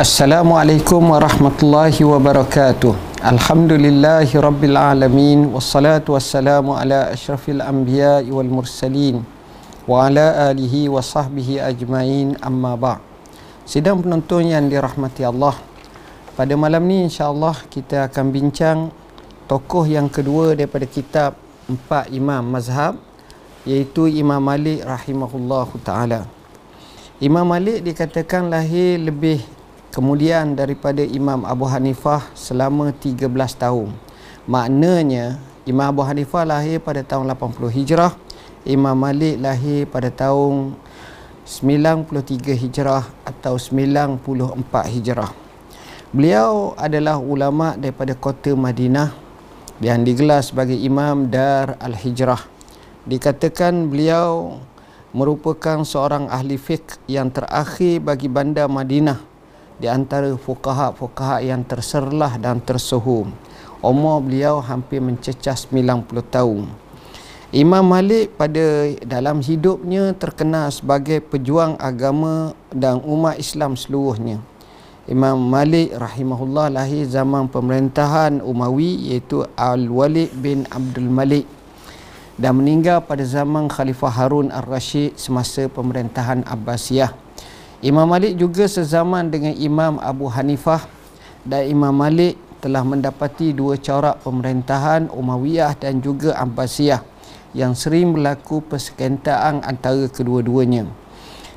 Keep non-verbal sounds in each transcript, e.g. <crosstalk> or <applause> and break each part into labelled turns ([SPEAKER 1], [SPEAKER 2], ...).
[SPEAKER 1] Assalamualaikum warahmatullahi wabarakatuh. Alhamdulillahi rabbil alamin wassalatu wassalamu ala asyrafil anbiya wal mursalin wa ala alihi wa sahbihi ajmain amma ba' Sidang penonton yang dirahmati Allah. Pada malam ni insyaAllah kita akan bincang Tokoh yang kedua daripada kitab Empat Imam Mazhab Iaitu Imam Malik rahimahullah ta'ala Imam Malik dikatakan lahir lebih kemudian daripada Imam Abu Hanifah selama 13 tahun Maknanya Imam Abu Hanifah lahir pada tahun 80 Hijrah Imam Malik lahir pada tahun 93 Hijrah atau 94 Hijrah. Beliau adalah ulama daripada kota Madinah yang digelar sebagai Imam Dar Al-Hijrah. Dikatakan beliau merupakan seorang ahli fiqh yang terakhir bagi bandar Madinah di antara fukaha-fukaha yang terserlah dan tersuhum. Umur beliau hampir mencecah 90 tahun. Imam Malik pada dalam hidupnya terkenal sebagai pejuang agama dan umat Islam seluruhnya. Imam Malik rahimahullah lahir zaman pemerintahan Umawi iaitu Al-Walid bin Abdul Malik dan meninggal pada zaman Khalifah Harun Ar-Rashid semasa pemerintahan Abbasiyah. Imam Malik juga sezaman dengan Imam Abu Hanifah dan Imam Malik telah mendapati dua corak pemerintahan Umayyah dan juga Abbasiyah yang sering berlaku persekentaan antara kedua-duanya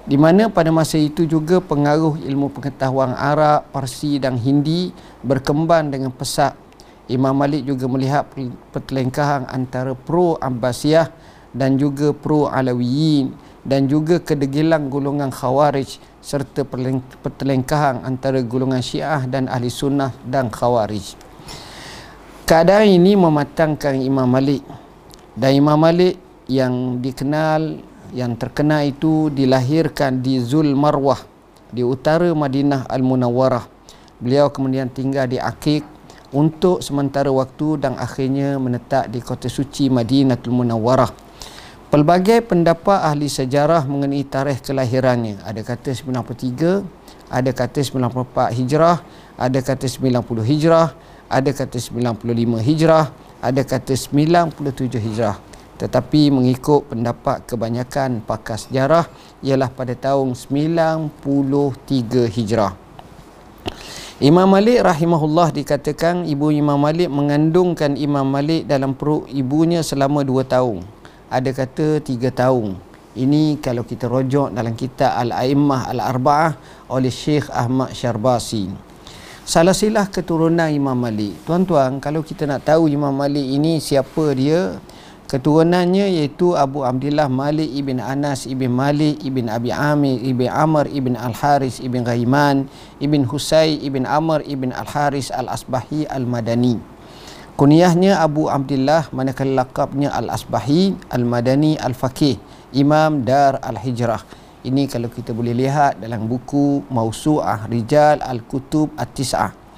[SPEAKER 1] di mana pada masa itu juga pengaruh ilmu pengetahuan Arab, Parsi dan Hindi berkembang dengan pesat. Imam Malik juga melihat pertelengkahan antara pro Abbasiyah dan juga pro Alawiyin dan juga kedegilan golongan Khawarij serta pertelengkahan antara golongan Syiah dan Ahli Sunnah dan Khawarij. Keadaan ini mematangkan Imam Malik dan Imam Malik yang dikenal yang terkenal itu dilahirkan di Zul Marwah di utara Madinah Al-Munawwarah. Beliau kemudian tinggal di Akik untuk sementara waktu dan akhirnya menetap di kota suci Madinatul Munawwarah. Pelbagai pendapat ahli sejarah mengenai tarikh kelahirannya. Ada kata 93, ada kata 94 Hijrah, ada kata 90 Hijrah, ada kata 95 Hijrah, ada kata 97 Hijrah tetapi mengikut pendapat kebanyakan pakar sejarah ialah pada tahun 93 Hijrah Imam Malik rahimahullah dikatakan ibu Imam Malik mengandungkan Imam Malik dalam perut ibunya selama 2 tahun. Ada kata 3 tahun. Ini kalau kita rojok dalam kitab Al-A'immah Al-Arba'ah oleh Syekh Ahmad Syarbasi. Salah silah keturunan Imam Malik. Tuan-tuan, kalau kita nak tahu Imam Malik ini siapa dia, keturunannya iaitu Abu Abdullah Malik ibn Anas ibn Malik ibn Abi Amir ibn Amr ibn Al-Haris ibn Ghaiman ibn Husay ibn Amr ibn Al-Haris Al-Asbahi Al-Madani. Kunyahnya Abu Abdullah manakala lakabnya Al-Asbahi Al-Madani Al-Faqih Imam Dar Al-Hijrah. Ini kalau kita boleh lihat dalam buku Mausu'ah Rijal Al-Kutub At-Tis'ah.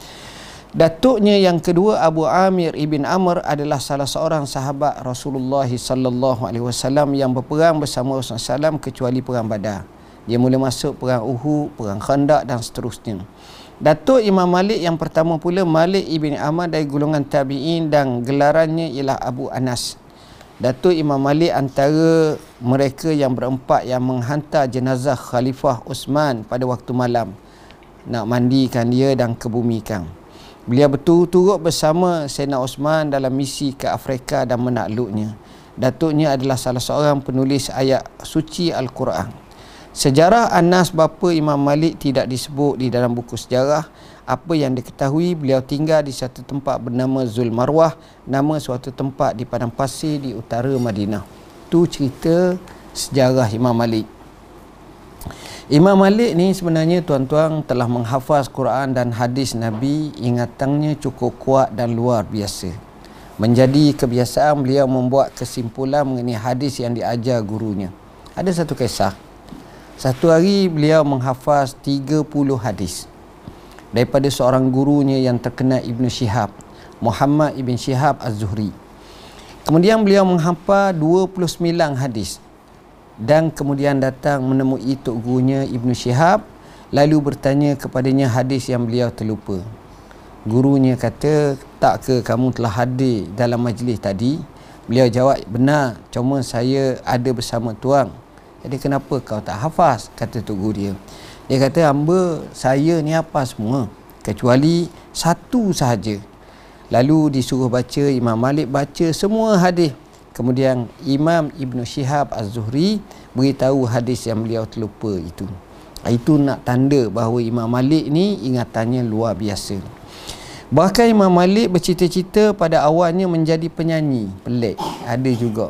[SPEAKER 1] Datuknya yang kedua Abu Amir ibn Amr adalah salah seorang sahabat Rasulullah sallallahu alaihi wasallam yang berperang bersama Rasulullah SAW kecuali perang Badar. Dia mula masuk perang Uhud, perang Khandaq dan seterusnya. Datuk Imam Malik yang pertama pula Malik ibn Amr dari golongan tabi'in dan gelarannya ialah Abu Anas. Datuk Imam Malik antara mereka yang berempat yang menghantar jenazah Khalifah Osman pada waktu malam nak mandikan dia dan kebumikan. Beliau betul turut bersama Sena Osman dalam misi ke Afrika dan menakluknya. Datuknya adalah salah seorang penulis ayat suci Al-Quran. Sejarah Anas bapa Imam Malik tidak disebut di dalam buku sejarah apa yang diketahui beliau tinggal di satu tempat bernama Zul Marwah nama suatu tempat di padang pasir di utara Madinah tu cerita sejarah Imam Malik Imam Malik ni sebenarnya tuan-tuan telah menghafaz Quran dan hadis Nabi ingatannya cukup kuat dan luar biasa. Menjadi kebiasaan beliau membuat kesimpulan mengenai hadis yang diajar gurunya. Ada satu kisah. Satu hari beliau menghafaz 30 hadis. Daripada seorang gurunya yang terkenal Ibn Shihab Muhammad Ibn Shihab Az-Zuhri. Kemudian beliau menghafal 29 hadis dan kemudian datang menemui tok gurunya Ibn Shihab lalu bertanya kepadanya hadis yang beliau terlupa. Gurunya kata tak ke kamu telah hadir dalam majlis tadi? Beliau jawab benar cuma saya ada bersama tuang jadi kenapa kau tak hafaz? kata tu guru dia. Dia kata hamba saya ni apa semua kecuali satu sahaja. Lalu disuruh baca Imam Malik baca semua hadis kemudian Imam Ibn Shihab Az-Zuhri beritahu hadis yang beliau terlupa itu. Itu nak tanda bahawa Imam Malik ni ingatannya luar biasa. Bahkan Imam Malik bercita-cita pada awalnya menjadi penyanyi pelik. Ada juga.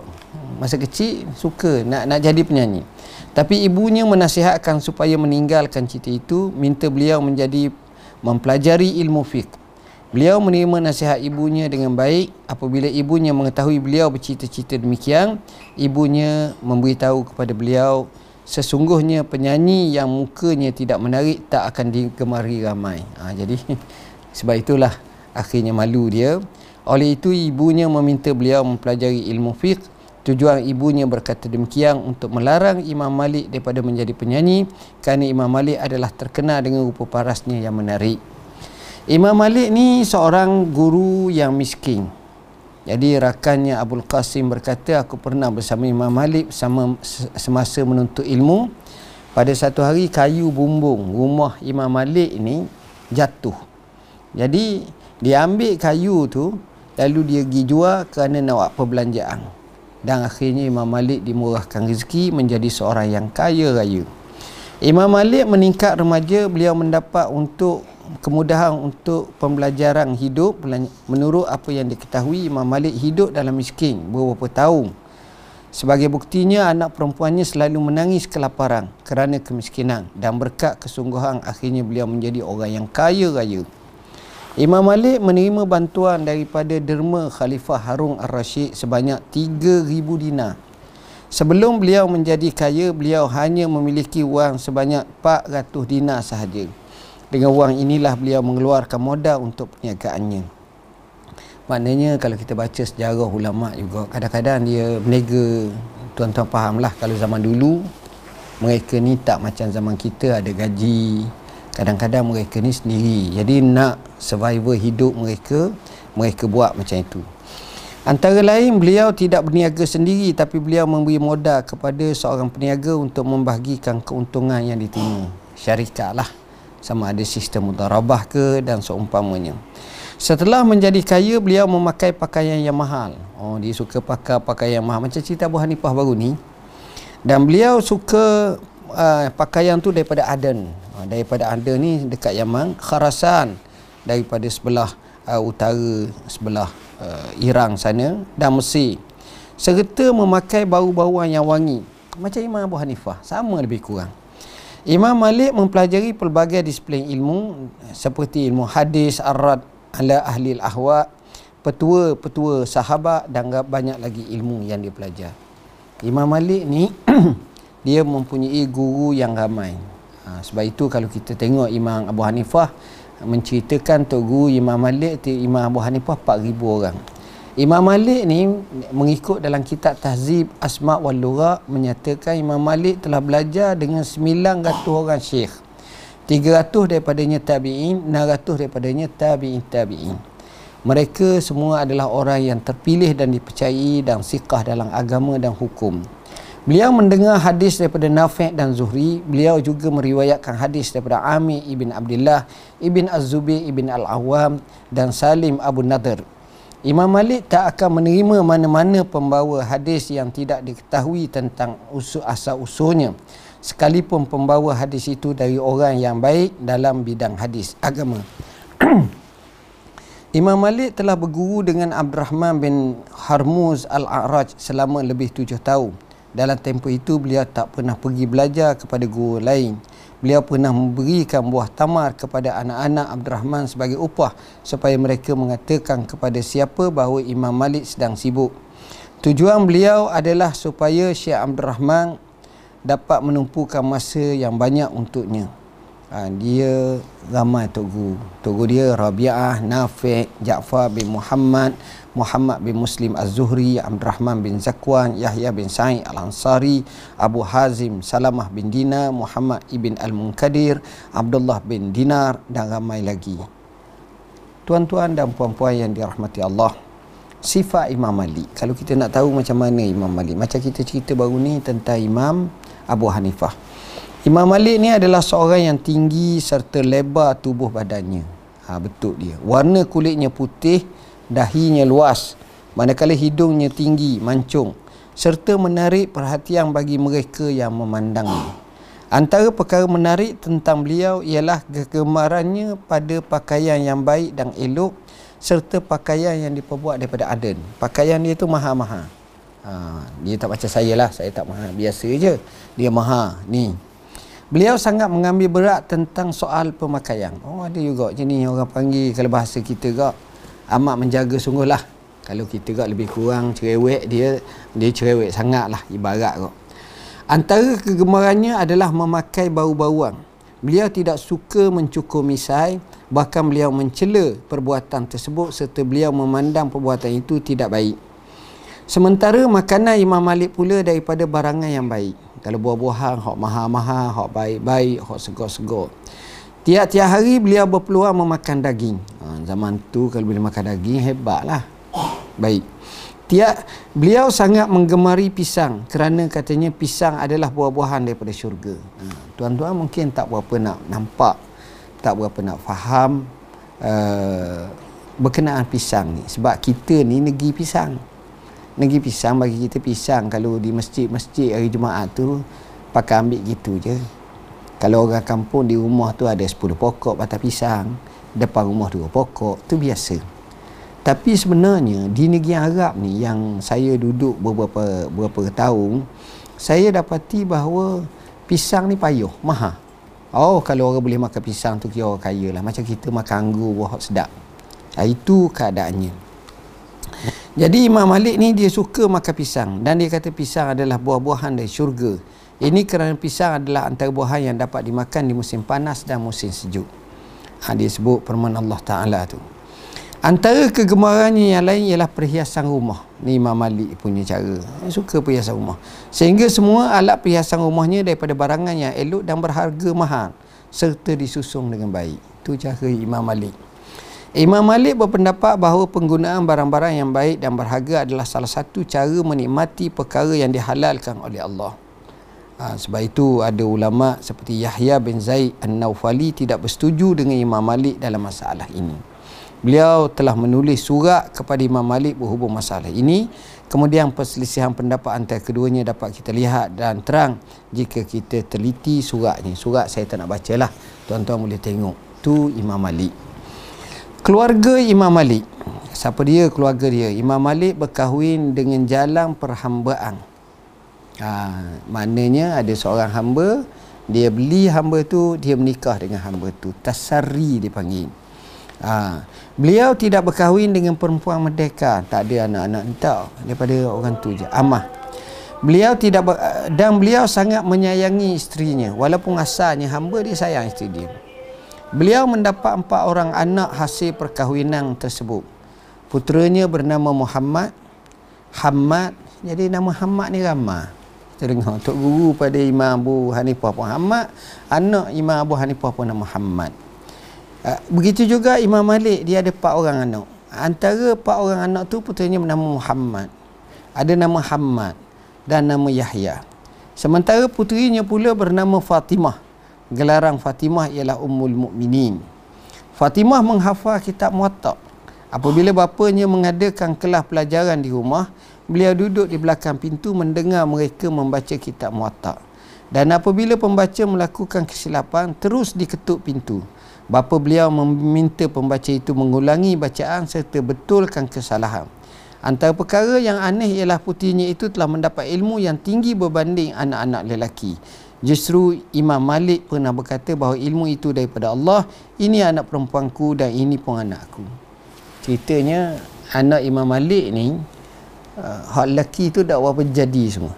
[SPEAKER 1] Masa kecil suka nak nak jadi penyanyi. Tapi ibunya menasihatkan supaya meninggalkan cita itu minta beliau menjadi mempelajari ilmu fiqh Beliau menerima nasihat ibunya dengan baik. Apabila ibunya mengetahui beliau bercita-cita demikian, ibunya memberitahu kepada beliau sesungguhnya penyanyi yang mukanya tidak menarik tak akan digemari ramai. Ha, jadi <laughs> sebab itulah akhirnya malu dia. Oleh itu ibunya meminta beliau mempelajari ilmu fiqh. Tujuan ibunya berkata demikian untuk melarang Imam Malik daripada menjadi penyanyi kerana Imam Malik adalah terkenal dengan rupa parasnya yang menarik. Imam Malik ni seorang guru yang miskin. Jadi rakannya Abdul Qasim berkata aku pernah bersama Imam Malik sama semasa menuntut ilmu. Pada satu hari kayu bumbung rumah Imam Malik ini jatuh. Jadi dia ambil kayu tu lalu dia pergi jual kerana nak buat perbelanjaan. Dan akhirnya Imam Malik dimurahkan rezeki menjadi seorang yang kaya raya. Imam Malik meningkat remaja beliau mendapat untuk kemudahan untuk pembelajaran hidup menurut apa yang diketahui Imam Malik hidup dalam miskin beberapa tahun. Sebagai buktinya anak perempuannya selalu menangis kelaparan kerana kemiskinan dan berkat kesungguhan akhirnya beliau menjadi orang yang kaya raya. Imam Malik menerima bantuan daripada derma Khalifah Harun Ar-Rashid sebanyak 3000 dinar. Sebelum beliau menjadi kaya, beliau hanya memiliki wang sebanyak 400 dinar sahaja. Dengan wang inilah beliau mengeluarkan modal untuk perniagaannya. Maknanya kalau kita baca sejarah ulama juga kadang-kadang dia menega. Tuan-tuan fahamlah kalau zaman dulu mereka ni tak macam zaman kita ada gaji. Kadang-kadang mereka ni sendiri. Jadi nak survival hidup mereka mereka buat macam itu. Antara lain beliau tidak berniaga sendiri tapi beliau memberi modal kepada seorang peniaga untuk membahagikan keuntungan yang diterima. Syarikat lah sama ada sistem mutarabah ke dan seumpamanya. Setelah menjadi kaya beliau memakai pakaian yang mahal. Oh dia suka pakai pakaian yang mahal. Macam cerita Abu Hanifah baru ni. Dan beliau suka uh, pakaian tu daripada Aden. Uh, daripada Aden ni dekat Yaman Kharasan. Daripada sebelah uh, utara sebelah uh, Irang sana dan Mesir. Serta memakai bau-bauan yang wangi. Macam Imam Abu Hanifah sama lebih kurang Imam Malik mempelajari pelbagai disiplin ilmu seperti ilmu hadis, arad ala ahli al-ahwa, petua-petua sahabat dan banyak lagi ilmu yang dia pelajar. Imam Malik ni <clears throat> dia mempunyai guru yang ramai. Ha, sebab itu kalau kita tengok Imam Abu Hanifah menceritakan Tok Guru Imam Malik Imam Abu Hanifah 4000 orang. Imam Malik ni mengikut dalam kitab Tahzib Asma wal Lugha menyatakan Imam Malik telah belajar dengan 900 orang syekh. 300 daripadanya tabi'in, 600 daripadanya tabi'in tabi'in. Mereka semua adalah orang yang terpilih dan dipercayai dan siqah dalam agama dan hukum. Beliau mendengar hadis daripada Nafi' dan Zuhri. Beliau juga meriwayatkan hadis daripada Amir ibn Abdullah, ibn Az-Zubi ibn Al-Awwam dan Salim Abu Nadir. Imam Malik tak akan menerima mana-mana pembawa hadis yang tidak diketahui tentang usul asal usulnya sekalipun pembawa hadis itu dari orang yang baik dalam bidang hadis agama. <clears throat> Imam Malik telah berguru dengan Abdurrahman bin Harmuz Al-A'raj selama lebih tujuh tahun. Dalam tempoh itu beliau tak pernah pergi belajar kepada guru lain beliau pernah memberikan buah tamar kepada anak-anak Abdurrahman sebagai upah supaya mereka mengatakan kepada siapa bahawa Imam Malik sedang sibuk. Tujuan beliau adalah supaya Syekh Abdurrahman dapat menumpukan masa yang banyak untuknya. Ha, dia ramai tok guru tok guru dia Rabi'ah Nafi' Ja'far bin Muhammad Muhammad bin Muslim Az-Zuhri Abdul Rahman bin Zakwan Yahya bin Sa'id Al-Ansari Abu Hazim Salamah bin Dina Muhammad ibn Al-Munkadir Abdullah bin Dinar dan ramai lagi. Tuan-tuan dan puan-puan yang dirahmati Allah sifat Imam Malik. Kalau kita nak tahu macam mana Imam Malik macam kita cerita baru ni tentang Imam Abu Hanifah Imam Malik ni adalah seorang yang tinggi serta lebar tubuh badannya. Ha, betul dia. Warna kulitnya putih, dahinya luas. Manakala hidungnya tinggi, mancung. Serta menarik perhatian bagi mereka yang memandangnya. Antara perkara menarik tentang beliau ialah kegemarannya pada pakaian yang baik dan elok serta pakaian yang diperbuat daripada aden. Pakaian dia tu maha-maha. Ha, dia tak macam saya lah. Saya tak maha. Biasa je. Dia maha. Ni. Beliau sangat mengambil berat tentang soal pemakaian. Oh ada juga jenis orang panggil kalau bahasa kita gak amat menjaga sungguh lah. Kalau kita gak lebih kurang cerewet dia dia cerewet sangat lah ibarat kok. Antara kegemarannya adalah memakai bau-bauan. Beliau tidak suka mencukur misai bahkan beliau mencela perbuatan tersebut serta beliau memandang perbuatan itu tidak baik. Sementara makanan Imam Malik pula daripada barangan yang baik kalau buah-buahan hok mahal-mahal hok baik-baik hok segar-segar. Tiap-tiap hari beliau berpeluang memakan daging. Ha, zaman tu kalau boleh makan daging hebatlah. Baik. Tiap beliau sangat menggemari pisang kerana katanya pisang adalah buah-buahan daripada syurga. Ha, tuan-tuan mungkin tak berapa nak nampak tak berapa nak faham uh, berkenaan pisang ni. Sebab kita ni negeri pisang negeri pisang bagi kita pisang kalau di masjid-masjid hari Jumaat tu pakai ambil gitu je. Kalau orang kampung di rumah tu ada 10 pokok batang pisang depan rumah dua pokok tu biasa. Tapi sebenarnya di negeri Arab ni yang saya duduk beberapa beberapa tahun saya dapati bahawa pisang ni payuh mahal. Oh kalau orang boleh makan pisang tu kira orang kaya lah. Macam kita makan anggur buah sedap. Itu keadaannya jadi Imam Malik ni dia suka makan pisang dan dia kata pisang adalah buah-buahan dari syurga. Ini kerana pisang adalah antara buahan yang dapat dimakan di musim panas dan musim sejuk. Ha, dia sebut permohonan Allah Ta'ala tu. Antara kegemarannya yang lain ialah perhiasan rumah. Ni Imam Malik punya cara. Dia suka perhiasan rumah. Sehingga semua alat perhiasan rumahnya daripada barangan yang elok dan berharga mahal. Serta disusung dengan baik. Itu cara Imam Malik. Imam Malik berpendapat bahawa penggunaan barang-barang yang baik dan berharga adalah salah satu cara menikmati perkara yang dihalalkan oleh Allah. Ha, sebab itu ada ulama seperti Yahya bin Zaid An-Nawfali tidak bersetuju dengan Imam Malik dalam masalah ini. Beliau telah menulis surat kepada Imam Malik berhubung masalah ini. Kemudian perselisihan pendapat antara keduanya dapat kita lihat dan terang jika kita teliti suratnya. Surat saya tak nak baca lah. Tuan-tuan boleh tengok. Tu Imam Malik keluarga Imam Malik. Siapa dia? Keluarga dia. Imam Malik berkahwin dengan jalan perhambaan. Ha, maknanya ada seorang hamba dia beli hamba tu dia menikah dengan hamba tu. Tasari dipanggil. Ha, beliau tidak berkahwin dengan perempuan merdeka. Tak ada anak-anak entah daripada orang tu je. Amah. Beliau tidak ber, dan beliau sangat menyayangi isterinya. Walaupun asalnya hamba dia sayang isteri dia Beliau mendapat empat orang anak hasil perkahwinan tersebut. Puteranya bernama Muhammad, Hamad. Jadi nama Hamad ni ramah. Kita dengar Tok Guru pada Imam Abu Hanifah Muhammad. Anak Imam Abu Hanifah pun nama Muhammad. Ah, begitu juga Imam Malik, dia ada empat orang anak. Antara empat orang anak tu puteranya bernama Muhammad. Ada nama Hamad dan nama Yahya. Sementara puterinya pula bernama Fatimah gelaran Fatimah ialah Ummul Mukminin. Fatimah menghafal kitab Muwatta. Apabila bapanya mengadakan kelas pelajaran di rumah, beliau duduk di belakang pintu mendengar mereka membaca kitab Muwatta. Dan apabila pembaca melakukan kesilapan, terus diketuk pintu. Bapa beliau meminta pembaca itu mengulangi bacaan serta betulkan kesalahan. Antara perkara yang aneh ialah putrinya itu telah mendapat ilmu yang tinggi berbanding anak-anak lelaki. Justru Imam Malik pernah berkata bahawa ilmu itu daripada Allah. Ini anak perempuanku dan ini pun anakku. Ceritanya anak Imam Malik ni uh, hak lelaki tu dah berapa jadi semua.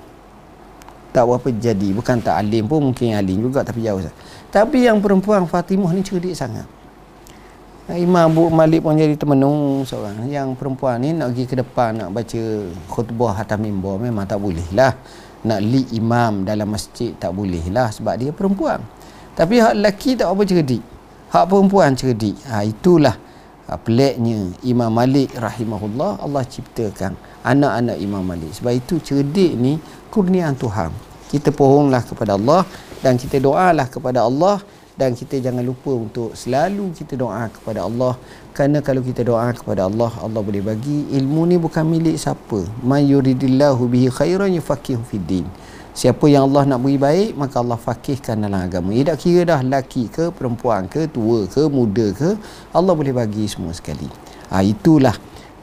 [SPEAKER 1] tak berapa jadi bukan tak alim pun mungkin alim juga tapi jauh tapi yang perempuan Fatimah ni cerdik sangat Imam Abu Malik pun jadi termenung seorang yang perempuan ni nak pergi ke depan nak baca khutbah atas mimbar memang tak boleh lah nak li imam dalam masjid tak boleh lah sebab dia perempuan. Tapi hak lelaki tak apa cerdik. Hak perempuan cerdik. Ha, itulah ha, peliknya Imam Malik rahimahullah Allah ciptakan anak-anak Imam Malik. Sebab itu cerdik ni kurniaan Tuhan. Kita pohonglah kepada Allah dan kita doalah kepada Allah dan kita jangan lupa untuk selalu kita doa kepada Allah. Kerana kalau kita doa kepada Allah Allah boleh bagi ilmu ni bukan milik siapa. May yuridillahu bihi khairan yufaqihu fiddin siapa yang Allah nak beri baik maka Allah fakihkan dalam agama. Ia tak kira dah lelaki ke perempuan ke tua ke muda ke Allah boleh bagi semua sekali. Ha, itulah.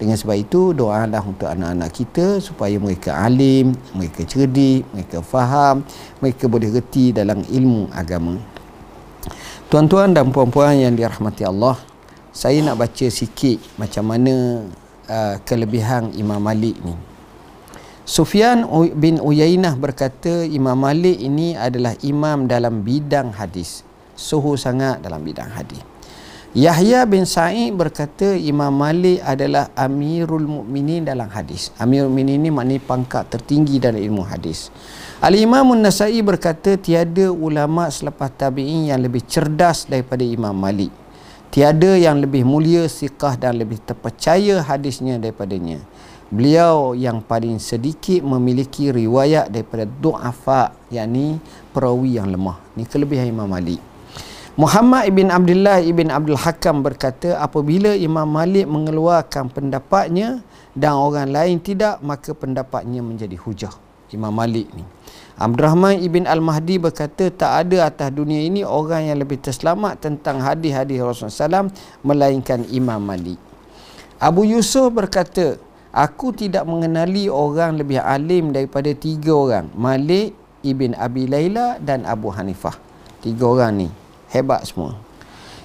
[SPEAKER 1] Dengan sebab itu doalah untuk anak-anak kita supaya mereka alim, mereka cerdik, mereka faham, mereka boleh reti dalam ilmu agama. Tuan-tuan dan puan-puan yang dirahmati Allah, saya nak baca sikit macam mana uh, kelebihan Imam Malik ni. Sufyan bin Uyainah berkata Imam Malik ini adalah imam dalam bidang hadis. Suhu sangat dalam bidang hadis. Yahya bin Sa'id berkata Imam Malik adalah Amirul Mukminin dalam hadis. Amirul Mukminin ini maknanya pangkat tertinggi dalam ilmu hadis. Al-Imam An-Nasai berkata tiada ulama selepas tabi'in yang lebih cerdas daripada Imam Malik. Tiada yang lebih mulia, siqah dan lebih terpercaya hadisnya daripadanya. Beliau yang paling sedikit memiliki riwayat daripada du'afa, yakni perawi yang lemah. Ini kelebihan Imam Malik. Muhammad ibn Abdullah ibn Abdul Hakam berkata apabila Imam Malik mengeluarkan pendapatnya dan orang lain tidak maka pendapatnya menjadi hujah. Imam Malik ni. Abdul Rahman Ibn Al-Mahdi berkata tak ada atas dunia ini orang yang lebih terselamat tentang hadis-hadis Rasulullah SAW melainkan Imam Malik. Abu Yusuf berkata, aku tidak mengenali orang lebih alim daripada tiga orang. Malik, Ibn Abi Layla dan Abu Hanifah. Tiga orang ni. Hebat semua.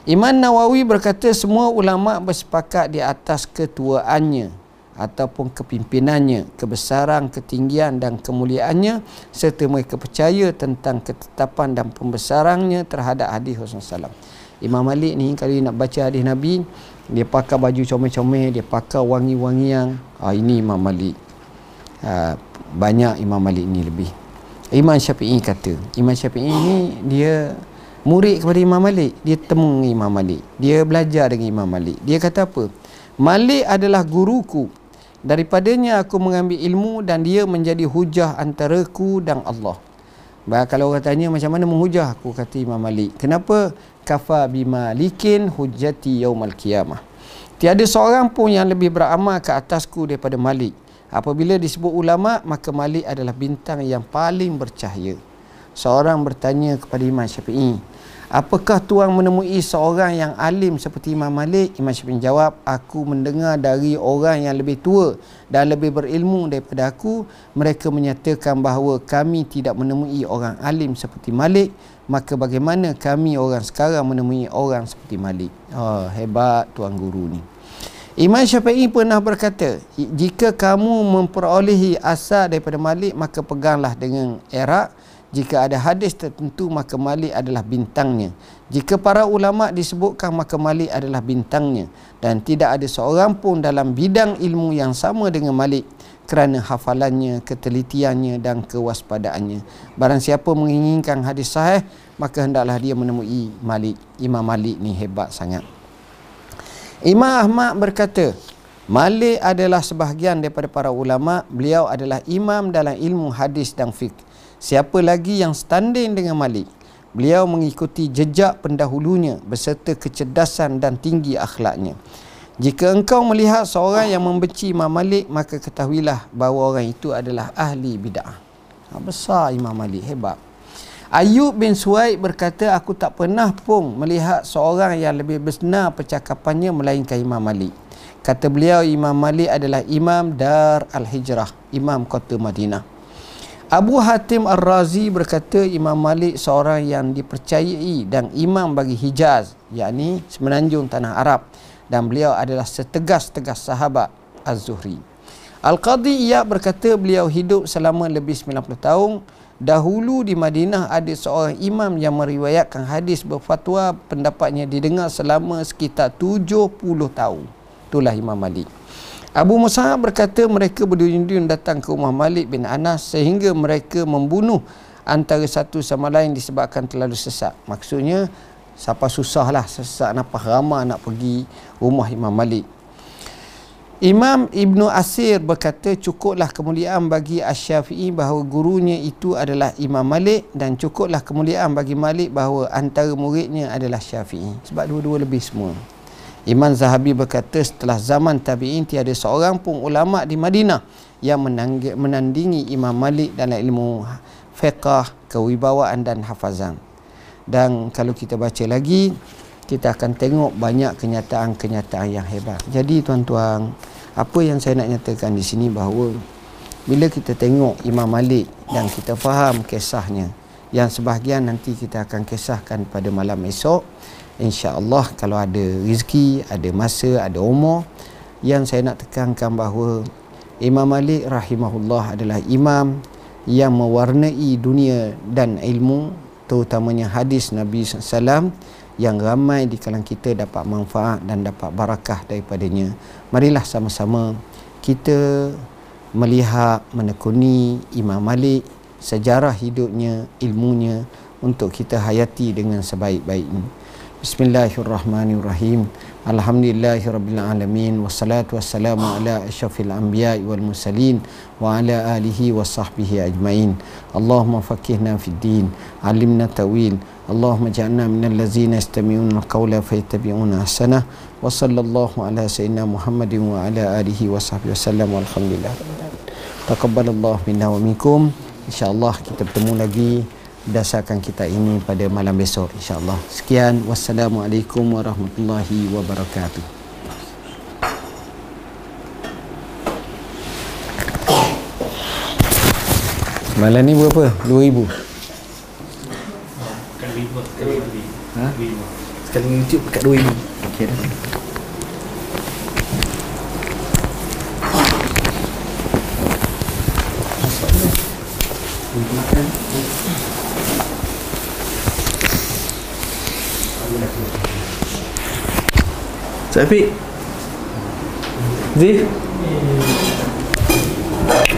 [SPEAKER 1] Imam Nawawi berkata semua ulama bersepakat di atas ketuaannya ataupun kepimpinannya, kebesaran, ketinggian dan kemuliaannya serta mereka percaya tentang ketetapan dan pembesarannya terhadap hadis Rasulullah SAW. Imam Malik ni kalau nak baca hadis Nabi, dia pakai baju comel-comel, dia pakai wangi-wangian. Ah ini Imam Malik. Ah, banyak Imam Malik ni lebih. Imam Syafi'i kata, Imam Syafi'i ni dia murid kepada Imam Malik. Dia temu Imam Malik. Dia belajar dengan Imam Malik. Dia kata apa? Malik adalah guruku daripadanya aku mengambil ilmu dan dia menjadi hujah antaraku dan Allah. Baik kalau orang tanya macam mana menghujah aku kata Imam Malik. Kenapa? Kafa bimalikin hujjati yaumal qiyamah. Tiada seorang pun yang lebih beramal ke atasku daripada Malik. Apabila disebut ulama maka Malik adalah bintang yang paling bercahaya. Seorang bertanya kepada Imam Syafi'i, Apakah tuan menemui seorang yang alim seperti Imam Malik? Imam Syafi'i jawab, aku mendengar dari orang yang lebih tua dan lebih berilmu daripada aku. Mereka menyatakan bahawa kami tidak menemui orang alim seperti Malik. Maka bagaimana kami orang sekarang menemui orang seperti Malik? Oh, hebat tuan guru ni. Imam Syafi'i pernah berkata, jika kamu memperolehi asal daripada Malik, maka peganglah dengan Iraq jika ada hadis tertentu maka Malik adalah bintangnya. Jika para ulama disebutkan maka Malik adalah bintangnya dan tidak ada seorang pun dalam bidang ilmu yang sama dengan Malik kerana hafalannya, ketelitiannya dan kewaspadaannya. Barang siapa menginginkan hadis sahih maka hendaklah dia menemui Malik. Imam Malik ni hebat sangat. Imam Ahmad berkata, Malik adalah sebahagian daripada para ulama. Beliau adalah imam dalam ilmu hadis dan fiqh. Siapa lagi yang standing dengan Malik? Beliau mengikuti jejak pendahulunya beserta kecerdasan dan tinggi akhlaknya. Jika engkau melihat seorang yang membenci Imam Malik, maka ketahuilah bahawa orang itu adalah ahli bid'ah. Ha, besar Imam Malik, hebat. Ayub bin Suwaid berkata, aku tak pernah pun melihat seorang yang lebih benar percakapannya melainkan Imam Malik. Kata beliau, Imam Malik adalah Imam Dar Al-Hijrah, Imam Kota Madinah. Abu Hatim Ar-Razi berkata Imam Malik seorang yang dipercayai dan imam bagi Hijaz yakni semenanjung tanah Arab. Dan beliau adalah setegas-tegas sahabat Az-Zuhri. Al-Qadhi Iyad berkata beliau hidup selama lebih 90 tahun. Dahulu di Madinah ada seorang imam yang meriwayatkan hadis berfatwa pendapatnya didengar selama sekitar 70 tahun. Itulah Imam Malik Abu Musa berkata mereka berduyun-duyun datang ke rumah Malik bin Anas sehingga mereka membunuh antara satu sama lain disebabkan terlalu sesak. Maksudnya siapa susah lah sesak nafas ramah nak pergi rumah Imam Malik? Imam Ibn Asir berkata cukuplah kemuliaan bagi Asy-Syafi'i bahawa gurunya itu adalah Imam Malik dan cukuplah kemuliaan bagi Malik bahawa antara muridnya adalah Syafi'i. Sebab dua-dua lebih semua. Imam Zahabi berkata setelah zaman tabi'in tiada seorang pun ulama di Madinah yang menandingi Imam Malik dalam ilmu fiqh, kewibawaan dan hafazan. Dan kalau kita baca lagi kita akan tengok banyak kenyataan-kenyataan yang hebat. Jadi tuan-tuan, apa yang saya nak nyatakan di sini bahawa bila kita tengok Imam Malik dan kita faham kisahnya yang sebahagian nanti kita akan kisahkan pada malam esok insya-Allah kalau ada rezeki, ada masa, ada umur yang saya nak tekankan bahawa Imam Malik rahimahullah adalah imam yang mewarnai dunia dan ilmu terutamanya hadis Nabi sallallahu yang ramai di kalangan kita dapat manfaat dan dapat barakah daripadanya. Marilah sama-sama kita melihat menekuni Imam Malik sejarah hidupnya, ilmunya untuk kita hayati dengan sebaik-baiknya. Bismillahirrahmanirrahim. Alhamdulillahirabbil wassalatu wassalamu ala asyrafil anbiya'i wal mursalin wa ala alihi wa sahbihi ajmain. Allahumma faqihna fid din, alimna tawil. Allahumma ja'alna minal ladzina yastami'una al-qawla fayattabi'una ahsana. Wa sallallahu ala sayyidina Muhammadin wa ala alihi wa sahbihi wasallam. Alhamdulillah. Taqabbalallahu minna wa minkum. Insyaallah kita bertemu lagi berdasarkan kita ini pada malam besok insyaallah sekian wassalamualaikum warahmatullahi wabarakatuh Malam ni berapa? 2000. Sekali Ha? Sekali YouTube dekat 2000. Okey dah. Makan. Syafiq? Zee